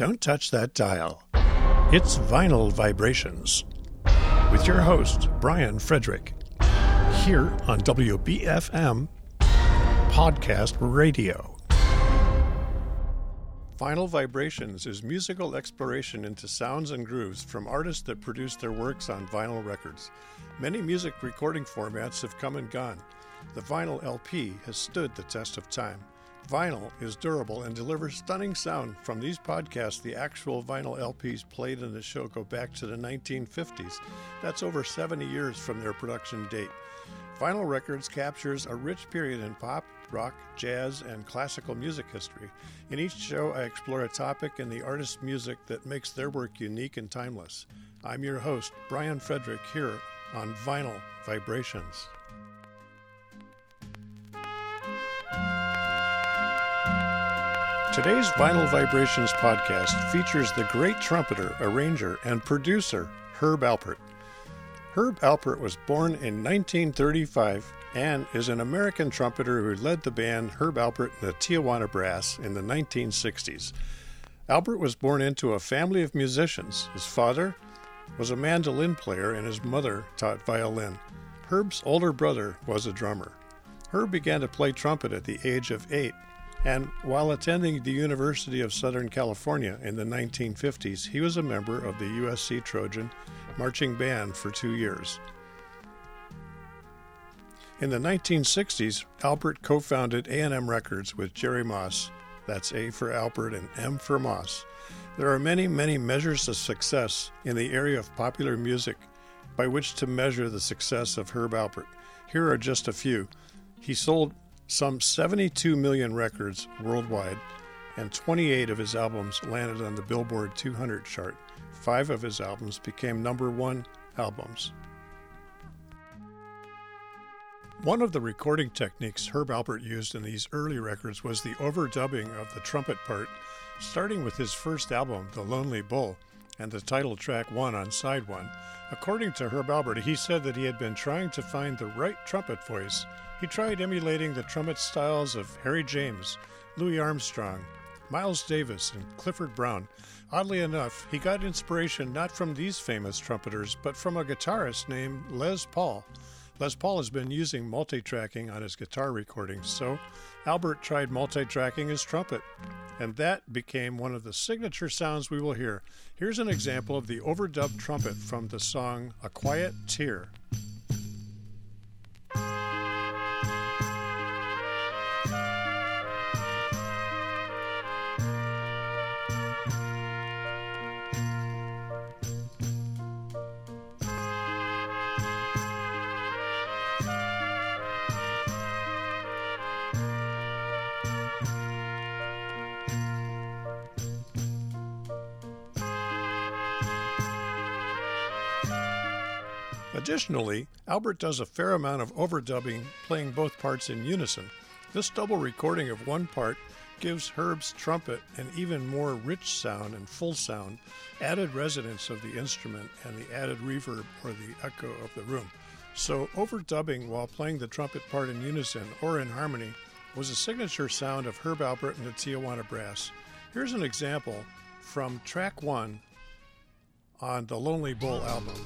Don't touch that dial. It's Vinyl Vibrations with your host, Brian Frederick, here on WBFM Podcast Radio. Vinyl Vibrations is musical exploration into sounds and grooves from artists that produce their works on vinyl records. Many music recording formats have come and gone. The vinyl LP has stood the test of time. Vinyl is durable and delivers stunning sound. From these podcasts, the actual vinyl LPs played in the show go back to the 1950s. That's over 70 years from their production date. Vinyl Records captures a rich period in pop, rock, jazz, and classical music history. In each show, I explore a topic in the artist's music that makes their work unique and timeless. I'm your host, Brian Frederick, here on Vinyl Vibrations. Today's Vinyl Vibrations podcast features the great trumpeter, arranger, and producer Herb Alpert. Herb Alpert was born in 1935 and is an American trumpeter who led the band Herb Alpert and the Tijuana Brass in the 1960s. Alpert was born into a family of musicians. His father was a mandolin player and his mother taught violin. Herb's older brother was a drummer. Herb began to play trumpet at the age of eight, and while attending the University of Southern California in the 1950s, he was a member of the USC Trojan marching band for two years. In the 1960s, Alpert co-founded A&M Records with Jerry Moss. That's A for Alpert and M for Moss. There are many, many measures of success in the area of popular music by which to measure the success of Herb Alpert. Here are just a few. He sold some 72 million records worldwide, and 28 of his albums landed on the Billboard 200 chart. Five of his albums became number one albums. One of the recording techniques Herb Alpert used in these early records was the overdubbing of the trumpet part, starting with his first album, The Lonely Bull, and the title track one on side one. According to Herb Alpert, he said that he had been trying to find the right trumpet voice. He tried emulating the trumpet styles of Harry James, Louis Armstrong, Miles Davis, and Clifford Brown. Oddly enough, he got inspiration not from these famous trumpeters, but from a guitarist named Les Paul. Les Paul has been using multi tracking on his guitar recordings, so Alpert tried multi tracking his trumpet, and that became one of the signature sounds we will hear. Here's an example of the overdubbed trumpet from the song A Quiet Tear. Additionally, Alpert does a fair amount of overdubbing, playing both parts in unison. This double recording of one part gives Herb's trumpet an even more rich sound and full sound, added resonance of the instrument, and the added reverb or the echo of the room. So, overdubbing while playing the trumpet part in unison or in harmony was a signature sound of Herb Alpert and the Tijuana Brass. Here's an example from track one on the Lonely Bull album.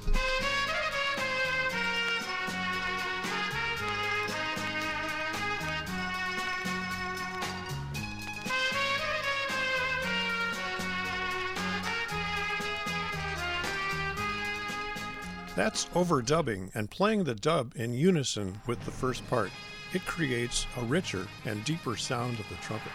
That's overdubbing and playing the dub in unison with the first part. It creates a richer and deeper sound of the trumpet.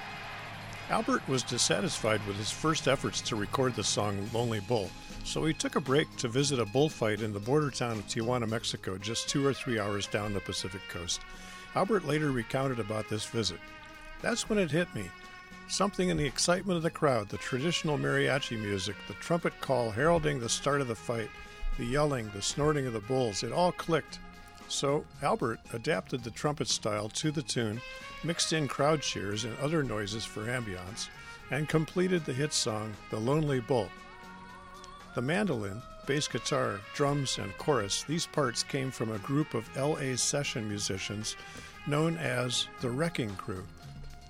Alpert was dissatisfied with his first efforts to record the song Lonely Bull, so he took a break to visit a bullfight in the border town of Tijuana, Mexico, just two or three hours down the Pacific coast. Alpert later recounted about this visit. That's when it hit me. Something in the excitement of the crowd, the traditional mariachi music, the trumpet call heralding the start of the fight, the yelling, the snorting of the bulls, it all clicked. So Alpert adapted the trumpet style to the tune, mixed in crowd cheers and other noises for ambiance, and completed the hit song The Lonely Bull. The mandolin, bass guitar, drums, and chorus, these parts came from a group of LA session musicians known as the Wrecking Crew.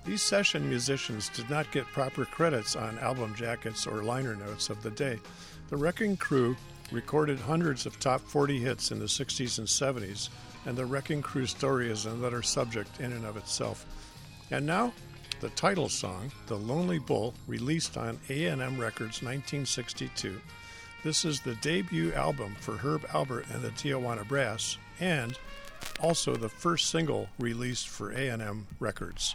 These session musicians did not get proper credits on album jackets or liner notes of the day. The Wrecking Crew recorded hundreds of top 40 hits in the 60s and 70s, and the Wrecking Crew story is another subject in and of itself. And now, the title song, The Lonely Bull, released on A&M Records 1962. This is the debut album for Herb Alpert and the Tijuana Brass, and also the first single released for A&M Records.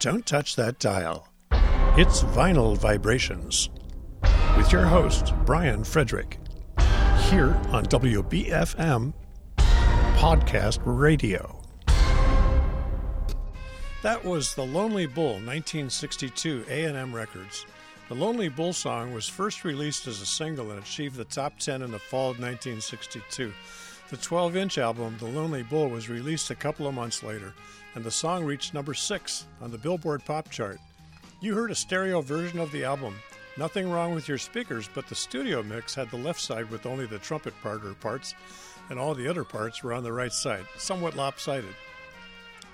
Don't touch that dial. It's Vinyl Vibrations with your host, Brian Frederick, here on WBFM Podcast Radio. That was The Lonely Bull, 1962, A&M Records. The Lonely Bull song was first released as a single and achieved the top 10 in the fall of 1962. The 12 inch album, The Lonely Bull, was released a couple of months later and the song reached number six on the Billboard Pop chart. You heard a stereo version of the album. Nothing wrong with your speakers, but the studio mix had the left side with only the trumpet part or parts, and all the other parts were on the right side, somewhat lopsided.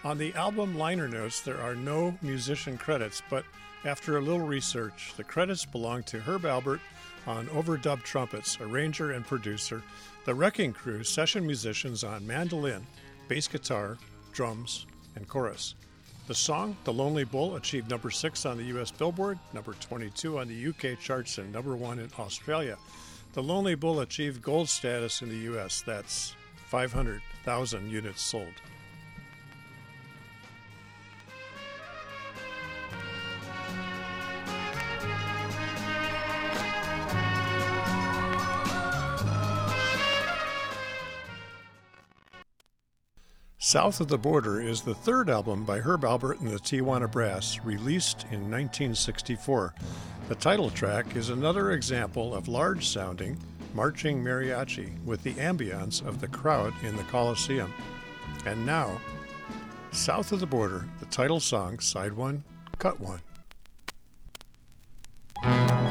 On the album liner notes, there are no musician credits, but after a little research, the credits belong to Herb Alpert on overdub trumpets, arranger and producer, the Wrecking Crew session musicians on mandolin, bass guitar, drums, and chorus. The song, The Lonely Bull, achieved number 6 on the US Billboard, number 22 on the UK charts, and number 1 in Australia. The Lonely Bull achieved gold status in the US. That's 500,000 units sold. South of the Border is the third album by Herb Alpert and the Tijuana Brass, released in 1964. The title track is another example of large sounding, marching mariachi with the ambience of the crowd in the Coliseum. And now, South of the Border, the title song, Side 1, Cut 1.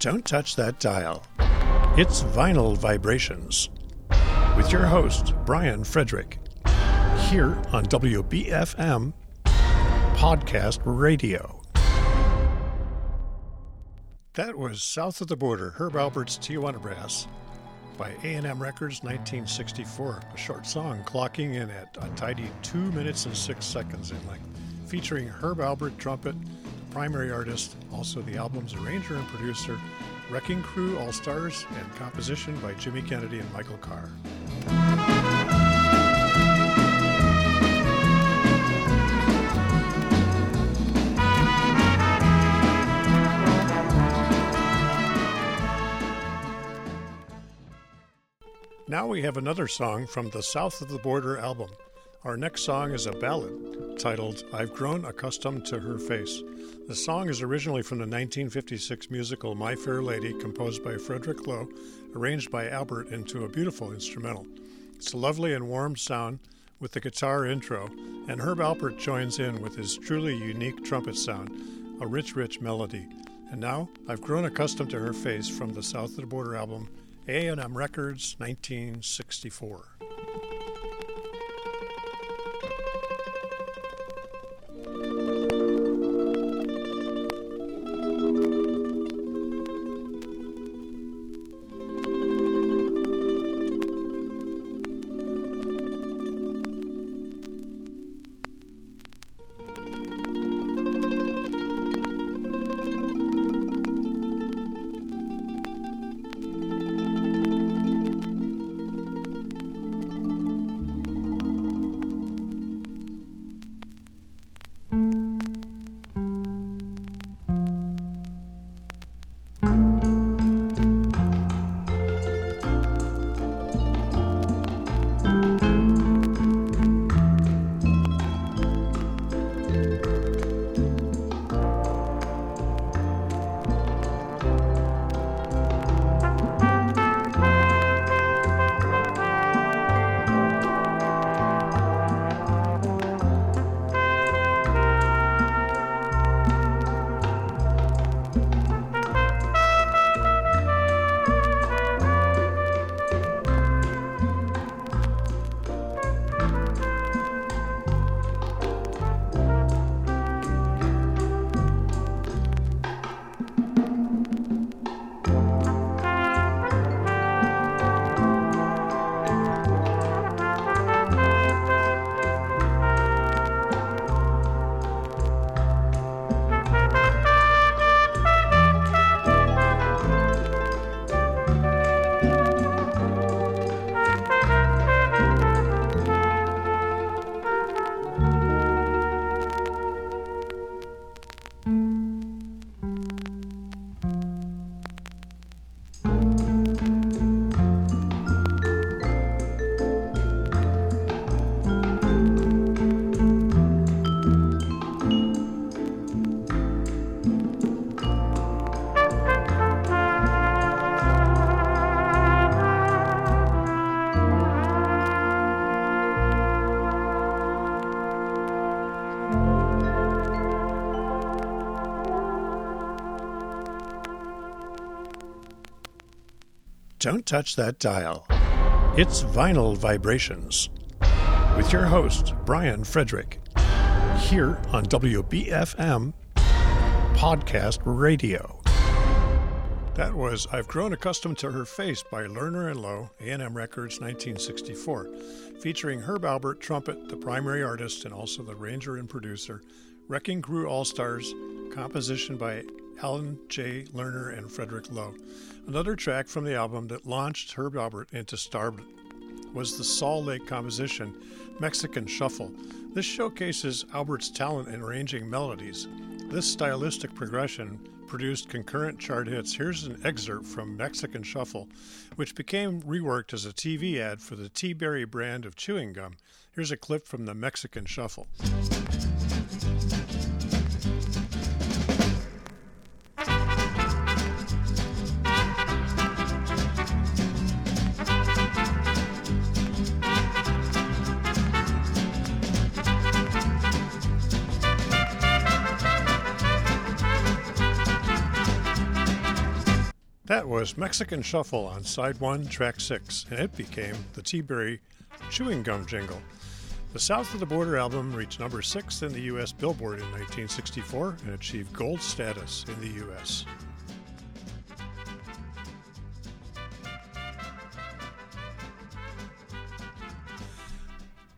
Don't touch that dial. It's Vinyl Vibrations with your host, Brian Frederick, here on WBFM Podcast Radio. That was South of the Border, Herb Alpert's Tijuana Brass by A&M Records 1964, a short song clocking in at a tidy 2 minutes and 6 seconds in length, featuring Herb Alpert trumpet, primary artist, also the album's arranger and producer, Wrecking Crew All Stars, and composition by Jimmy Kennedy and Michael Carr. Now we have another song from the South of the Border album. Our next song is a ballad titled I've Grown Accustomed to Her Face. The song is originally from the 1956 musical My Fair Lady, composed by Frederick Loewe, arranged by Alpert into a beautiful instrumental. It's a lovely and warm sound with the guitar intro, and Herb Alpert joins in with his truly unique trumpet sound, a rich, rich melody. And now I've grown accustomed to her face from the South of the Border album, A&M Records, 1964. Don't touch that dial. It's Vinyl Vibrations with your host, Brian Frederick, here on WBFM Podcast Radio. That was I've Grown Accustomed to Her Face by Lerner and Loewe, A&M Records, 1964, featuring Herb Alpert, trumpet, the primary artist and also the arranger and producer, Wrecking Crew All Stars, composition by Alan J. Lerner and Frederick Loewe. Another track from the album that launched Herb Alpert into stardom was the Sol Lake composition Mexican Shuffle. This showcases Alpert's talent in arranging melodies. This stylistic progression produced concurrent chart hits. Here's an excerpt from Mexican Shuffle, which became reworked as a TV ad for the Teaberry brand of chewing gum. Here's a clip from the Mexican Shuffle. Was Mexican Shuffle on side one, track six, and it became the Teaberry chewing gum jingle. The South of the Border album reached number six in the U.S. Billboard in 1964 and achieved gold status in the U.S.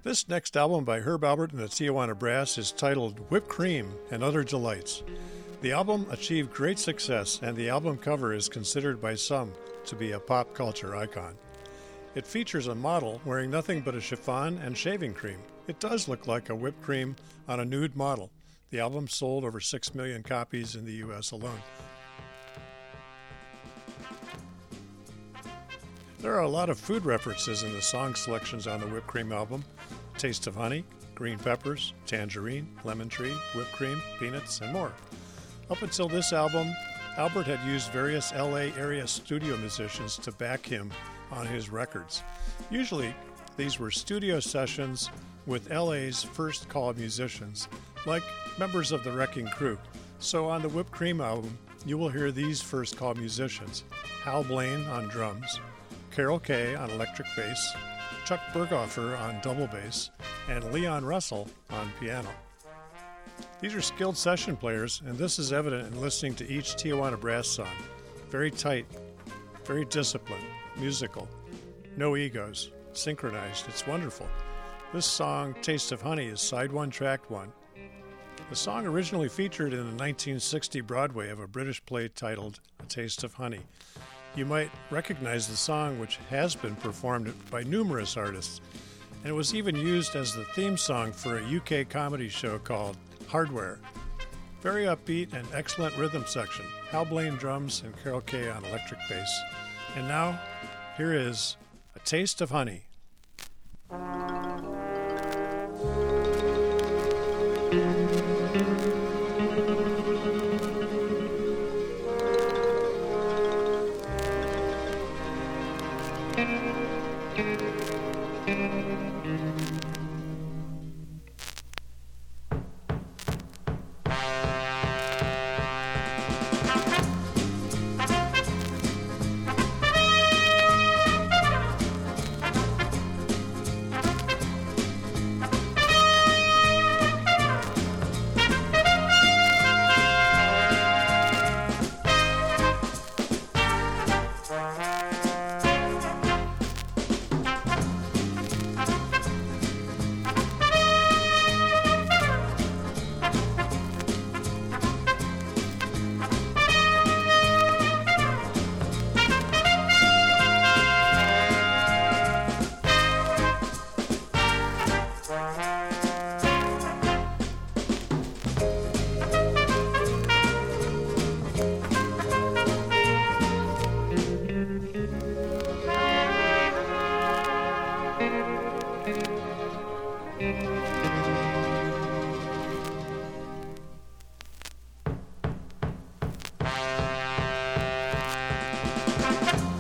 This next album by Herb Alpert and the Tijuana Brass is titled Whipped Cream and Other Delights. The album achieved great success, and the album cover is considered by some to be a pop culture icon. It features a model wearing nothing but a chiffon and shaving cream. It does look like a whipped cream on a nude model. The album sold over 6 million copies in the US alone. There are a lot of food references in the song selections on the Whipped Cream album Taste of Honey, Green Peppers, Tangerine, Lemon Tree, Whipped Cream, Peanuts, and more. Up until this album, Alpert had used various LA area studio musicians to back him on his records. Usually, these were studio sessions with LA's first call musicians, like members of the Wrecking Crew. So on the Whipped Cream album, you will hear these first call musicians Hal Blaine on drums, Carol Kaye on electric bass, Chuck Berghofer on double bass, and Leon Russell on piano. These are skilled session players, and this is evident in listening to each Tijuana Brass song. Very tight, very disciplined, musical, no egos, synchronized. It's wonderful. This song, Taste of Honey, is side one, track one. The song originally featured in the 1960 Broadway of a British play titled A Taste of Honey. You might recognize the song, which has been performed by numerous artists, and it was even used as the theme song for a UK comedy show called Hardware. Very upbeat and excellent rhythm section. Hal Blaine drums and Carol Kaye on electric bass. And now, here is A Taste of Honey. Bye.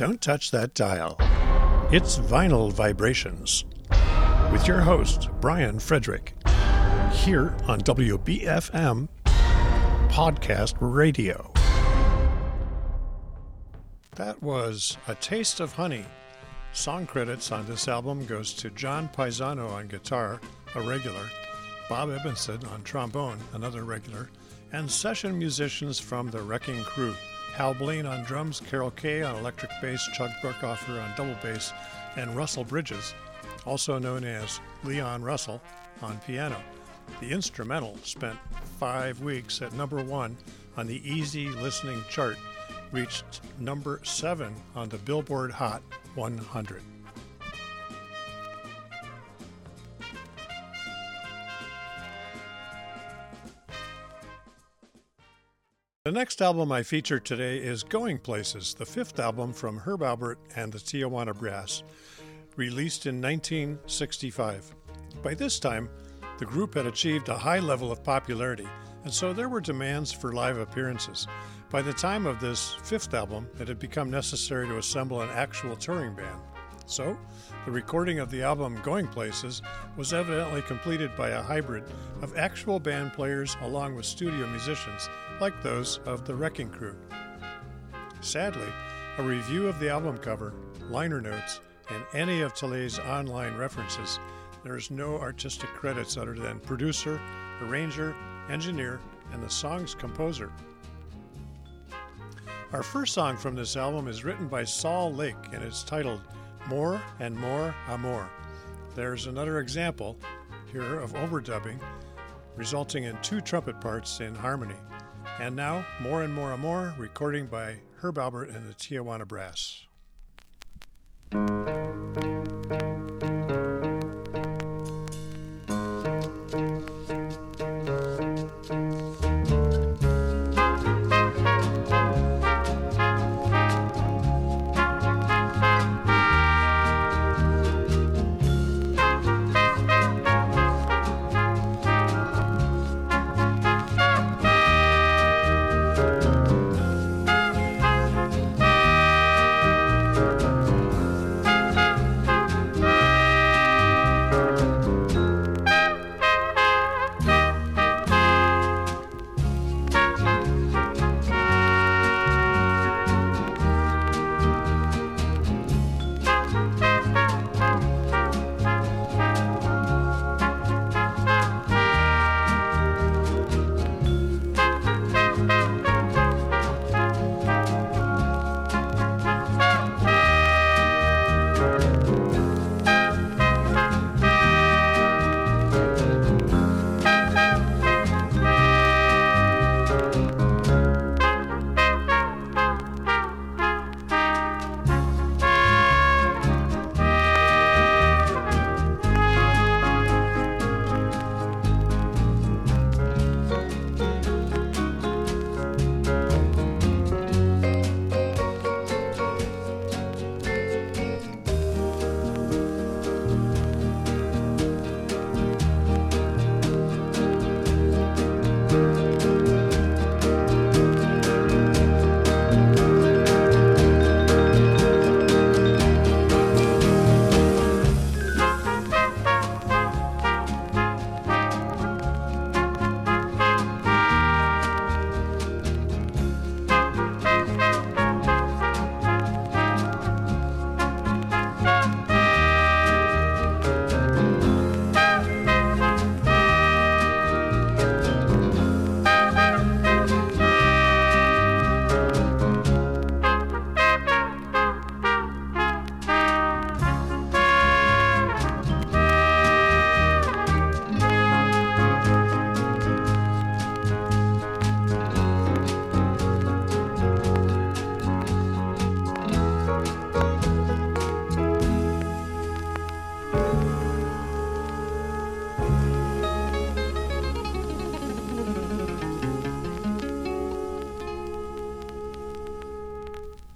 Don't touch that dial. It's Vinyl Vibrations with your host, Brian Frederick, here on WBFM Podcast Radio. That was A Taste of Honey. Song credits on this album goes to John Pisano on guitar, a regular, Bob Edmondson on trombone, another regular, and session musicians from the Wrecking Crew. Hal Blaine on drums, Carol Kaye on electric bass, Chuck Berghofer on double bass, and Russell Bridges, also known as Leon Russell, on piano. The instrumental spent five weeks at number one on the Easy Listening chart, reached number seven on the Billboard Hot 100. The next album I feature today is Going Places, the fifth album from Herb Alpert and the Tijuana Brass, released in 1965. By this time, the group had achieved a high level of popularity, and so there were demands for live appearances. By the time of this fifth album, it had become necessary to assemble an actual touring band. So, the recording of the album Going Places was evidently completed by a hybrid of actual band players along with studio musicians, like those of the Wrecking Crew. Sadly, a review of the album cover, liner notes, and any of Tille's online references, there is no artistic credits other than producer, arranger, engineer, and the song's composer. Our first song from this album is written by Sol Lake and it's titled more and More Amor. There's another example here of overdubbing, resulting in two trumpet parts in harmony. And now, More and More Amor, recording by Herb Alpert and the Tijuana Brass.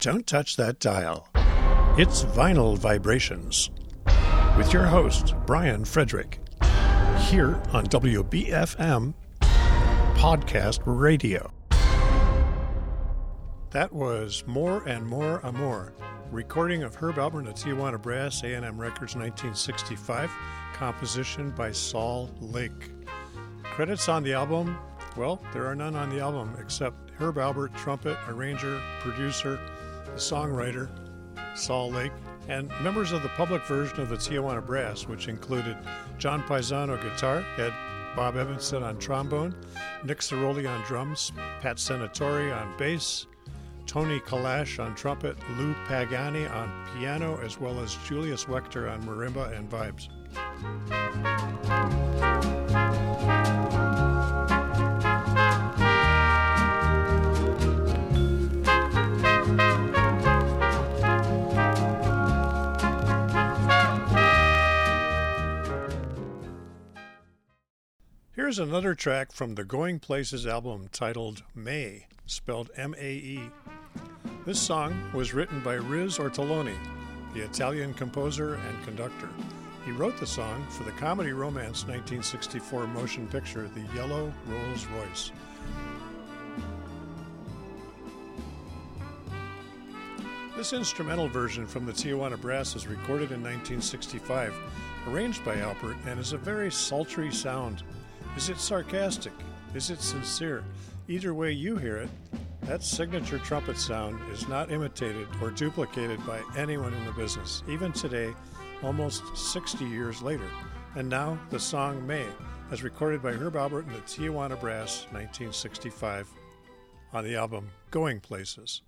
Don't touch that dial. It's Vinyl Vibrations with your host, Brian Frederick, here on WBFM Podcast Radio. That was More and More Amor, recording of Herb Alpert and the Tijuana Brass, A&M Records 1965, composition by Sol Lake. Credits on the album, well, there are none on the album except Herb Alpert, trumpet, arranger, producer, the songwriter, Sol Lake, and members of the public version of the Tijuana Brass, which included John Pisano guitar, Ed Bob Edmondson on trombone, Nick Ceroli on drums, Pat Senatore on bass, Tony Kalash on trumpet, Lou Pagani on piano, as well as Julius Wechter on marimba and vibes. Here's another track from the Going Places album titled May, spelled M A E. This song was written by Riz Ortolani, the Italian composer and conductor. He wrote the song for the comedy romance 1964 motion picture The Yellow Rolls Royce. This instrumental version from the Tijuana Brass was recorded in 1965, arranged by Alpert, and is a very sultry sound. Is it sarcastic? Is it sincere? Either way you hear it, that signature trumpet sound is not imitated or duplicated by anyone in the business, even today, almost 60 years later. And now, the song May, as recorded by Herb Alpert and the Tijuana Brass, 1965, on the album Going Places.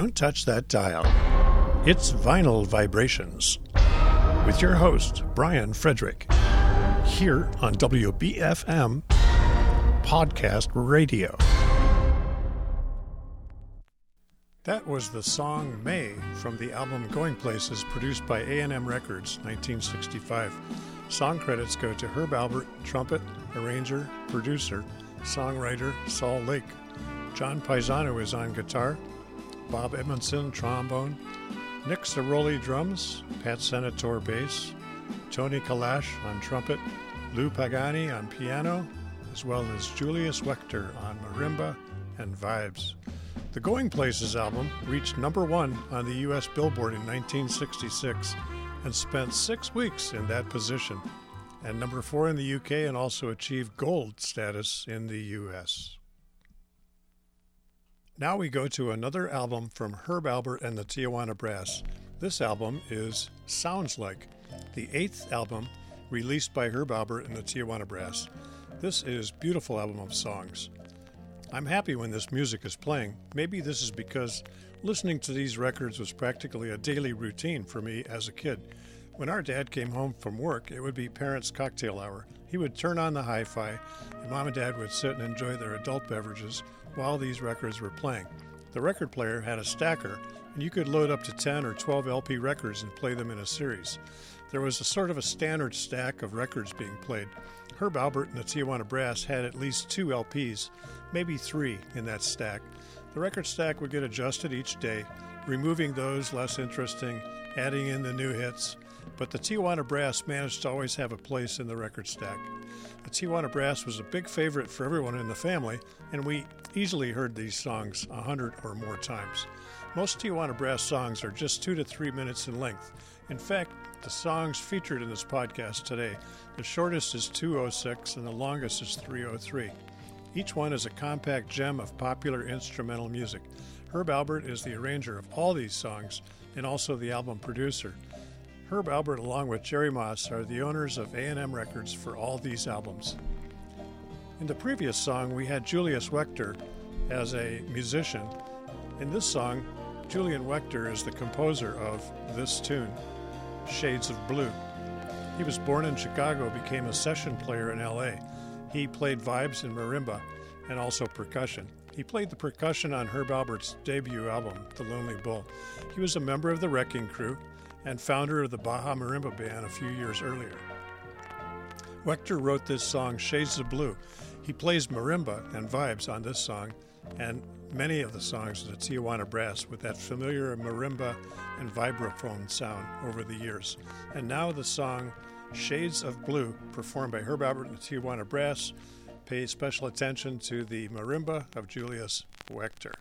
Don't touch that dial. It's Vinyl Vibrations with your host, Brian Frederick, here on WBFM Podcast Radio. That was the song Mae from the album Going Places produced by A&M Records 1965. Song credits go to Herb Alpert, trumpet, arranger, producer, songwriter Sol Lake. John Pisano is on guitar, Bob Edmondson, trombone, Nick Ceroli, drums, Pat Senatore bass, Tonni Kalash on trumpet, Lou Pagani on piano, as well as Julius Wechter on marimba and vibes. The Going Places album reached number one on the U.S. Billboard in 1966 and spent six weeks in that position, and number four in the UK and also achieved gold status in the U.S. Now we go to another album from Herb Alpert and the Tijuana Brass. This album is Sounds Like. the eighth album released by Herb Alpert and the Tijuana Brass. This is beautiful album of songs. I'm happy when this music is playing. Maybe this is because listening to these records was practically a daily routine for me as a kid. When our dad came home from work, it would be parents' cocktail hour. He would turn on the hi fi, and mom and dad would sit and enjoy their adult beverages while these records were playing. The record player had a stacker, and you could load up to 10 or 12 LP records and play them in a series. There was a sort of a standard stack of records being played. Herb Alpert and the Tijuana Brass had at least two LPs, maybe three, in that stack. The record stack would get adjusted each day, removing those less interesting, adding in the new hits, but the Tijuana Brass managed to always have a place in the record stack. The Tijuana Brass was a big favorite for everyone in the family, and we easily heard these songs a hundred or more times. Most Tijuana Brass songs are just two to three minutes in length. In fact, the songs featured in this podcast today, the shortest is 206 and the longest is 303. Each one is a compact gem of popular instrumental music. Herb Alpert is the arranger of all these songs and also the album producer. Herb Alpert, along with Jerry Moss, are the owners of A&M Records for all these albums. In the previous song, we had Julius Wechter as a musician. In this song, Julian Wechter is the composer of this tune, Shades of Blue. He was born in Chicago, became a session player in LA. He played vibes and marimba and also percussion. He played the percussion on Herb Alpert's debut album, The Lonely Bull. He was a member of the Wrecking Crew and founder of the Baja Marimba Band a few years earlier. Wechter wrote this song, Shades of Blue. He plays marimba and vibes on this song and many of the songs of the Tijuana Brass with that familiar marimba and vibraphone sound over the years. And now the song Shades of Blue, performed by Herb Alpert and the Tijuana Brass, pays special attention to the marimba of Julius Wechter.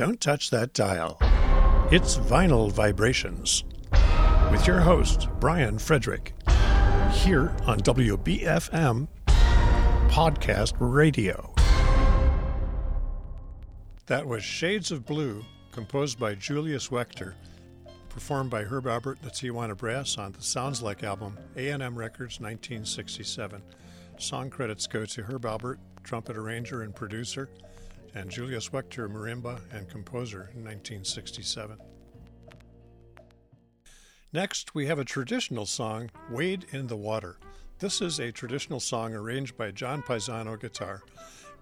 Don't touch that dial. It's Vinyl Vibrations with your host, Brian Frederick. here on WBFM Podcast Radio. That was Shades of Blue, composed by Julius Wechter, performed by Herb Alpert and the Tijuana Brass on the Sounds Like album, A&M Records, 1967. Song credits go to Herb Alpert, trumpet arranger and producer, and Julius Wechter, marimba and composer in 1967. Next, we have a traditional song, Wade in the Water. This is a traditional song arranged by John Pisano guitar,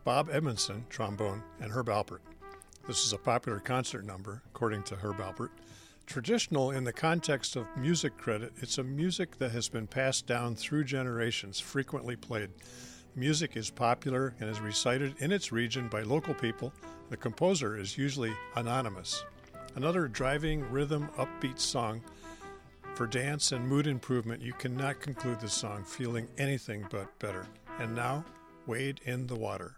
Bob Edmondson trombone, and Herb Alpert. This is a popular concert number, according to Herb Alpert. Traditional in the context of music credit, it's a music that has been passed down through generations, frequently played. Music is popular and is recited in its region by local people. The composer is usually anonymous. Another driving, rhythm, upbeat song for dance and mood improvement. You cannot conclude the song feeling anything but better. And now, Wade in the Water.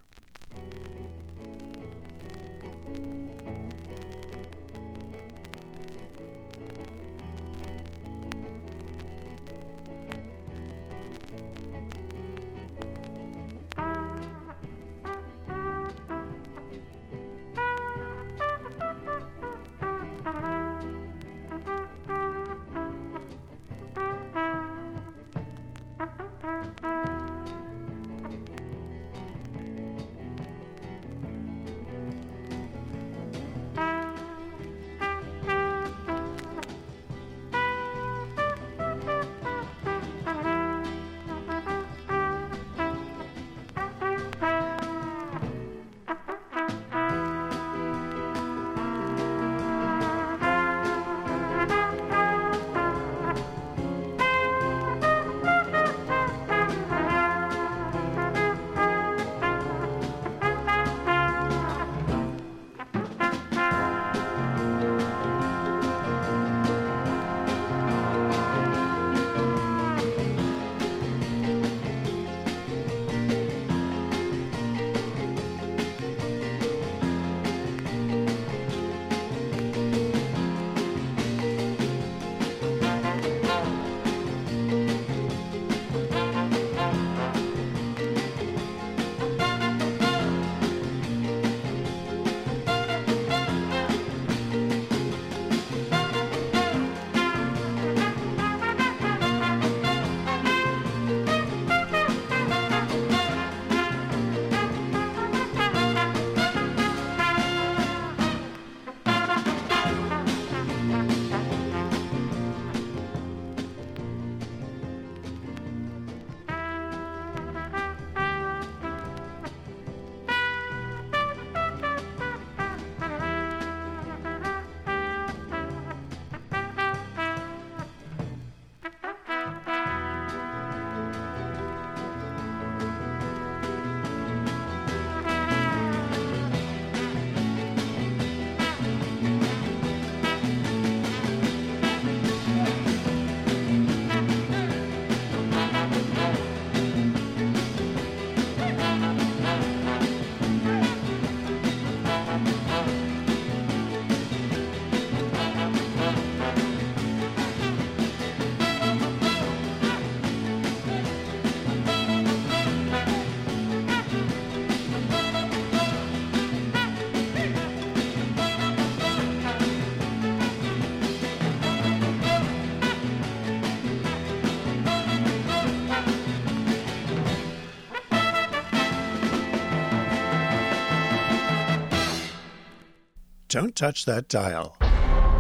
Don't touch that dial.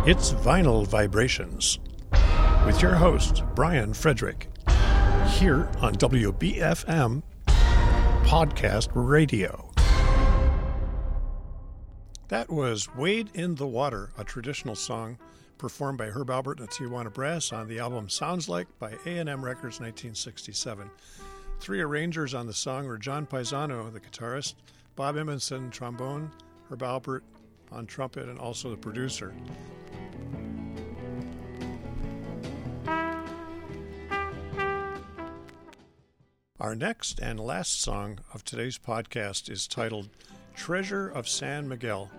It's Vinyl Vibrations with your host, Brian Frederick, here on WBFM Podcast Radio. That was Wade in the Water, a traditional song performed by Herb Alpert and Tijuana Brass on the album Sounds Like by A&M Records 1967. Three arrangers on the song were John Pisano, the guitarist, Bob Edmondson, trombone, Herb Alpert, on trumpet and also the producer. Our next and last song of today's podcast is titled Treasure of San Miguel.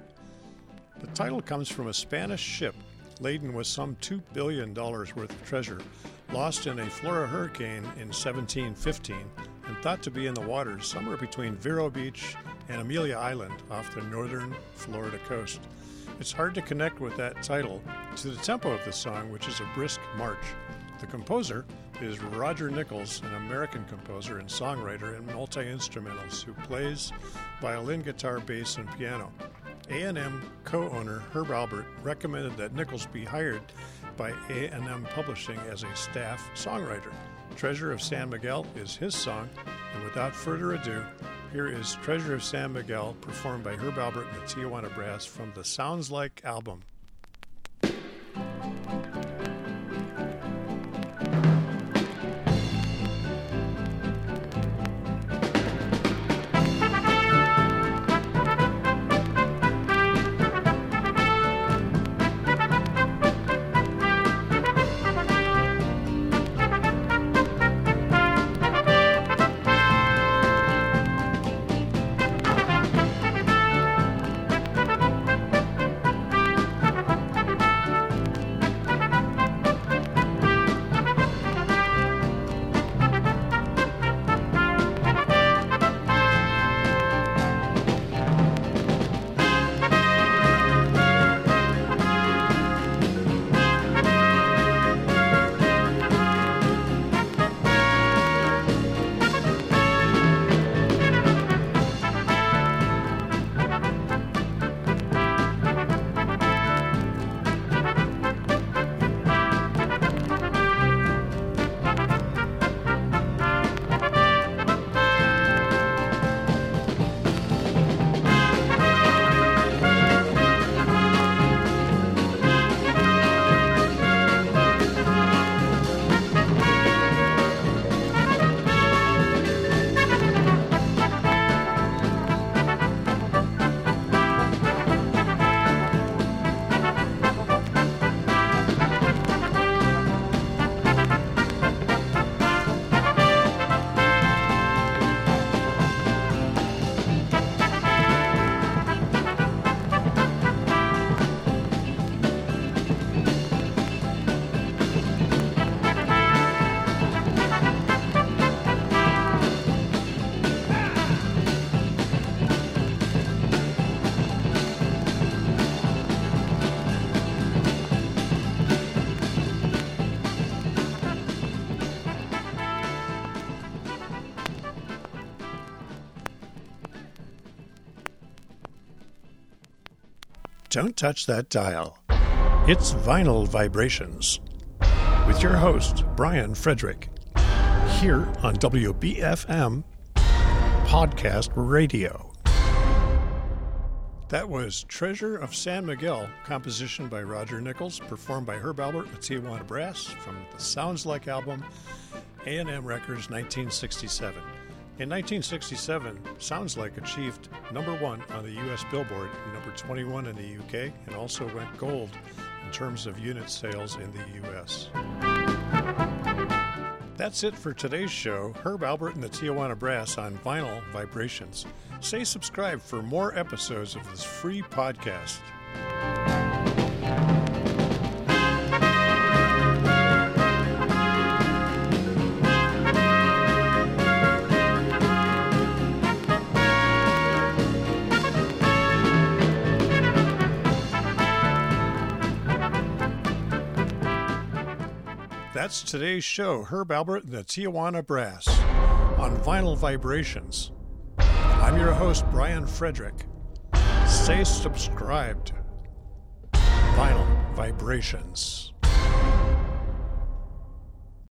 The title comes from a Spanish ship laden with some $2 billion worth of treasure lost in a Florida hurricane in 1715 and thought to be in the waters somewhere between Vero Beach and Amelia Island off the northern Florida coast. It's hard to connect with that title to the tempo of the song, which is a brisk march. The composer is Roger Nichols, an American composer and songwriter and multi-instrumentalist who plays violin, guitar, bass, and piano. A&M co-owner Herb Alpert recommended that Nichols be hired by A&M Publishing as a staff songwriter. Treasure of San Miguel is his song, and without further ado, here is Treasure of San Miguel performed by Herb Alpert and the Tijuana Brass from the Sounds Like album. Don't touch that dial. It's Vinyl Vibrations with your host, Brian Frederick, here on WBFM Podcast Radio. That was Treasure of San Miguel, composition by Roger Nichols, performed by Herb Alpert and Tijuana Brass from the Sounds Like album, A&M Records, 1967. In 1967, Sounds Like achieved number one on the U.S. Billboard, number 21 in the U.K., and also went gold in terms of unit sales in the U.S. That's it for today's show. Herb Alpert and the Tijuana Brass on Vinyl Vibrations. Say subscribe for more episodes of this free podcast. That's today's show. Herb Alpert and the Tijuana Brass on Vinyl Vibrations. I'm your host, Brian Frederick. Stay subscribed. Vinyl Vibrations.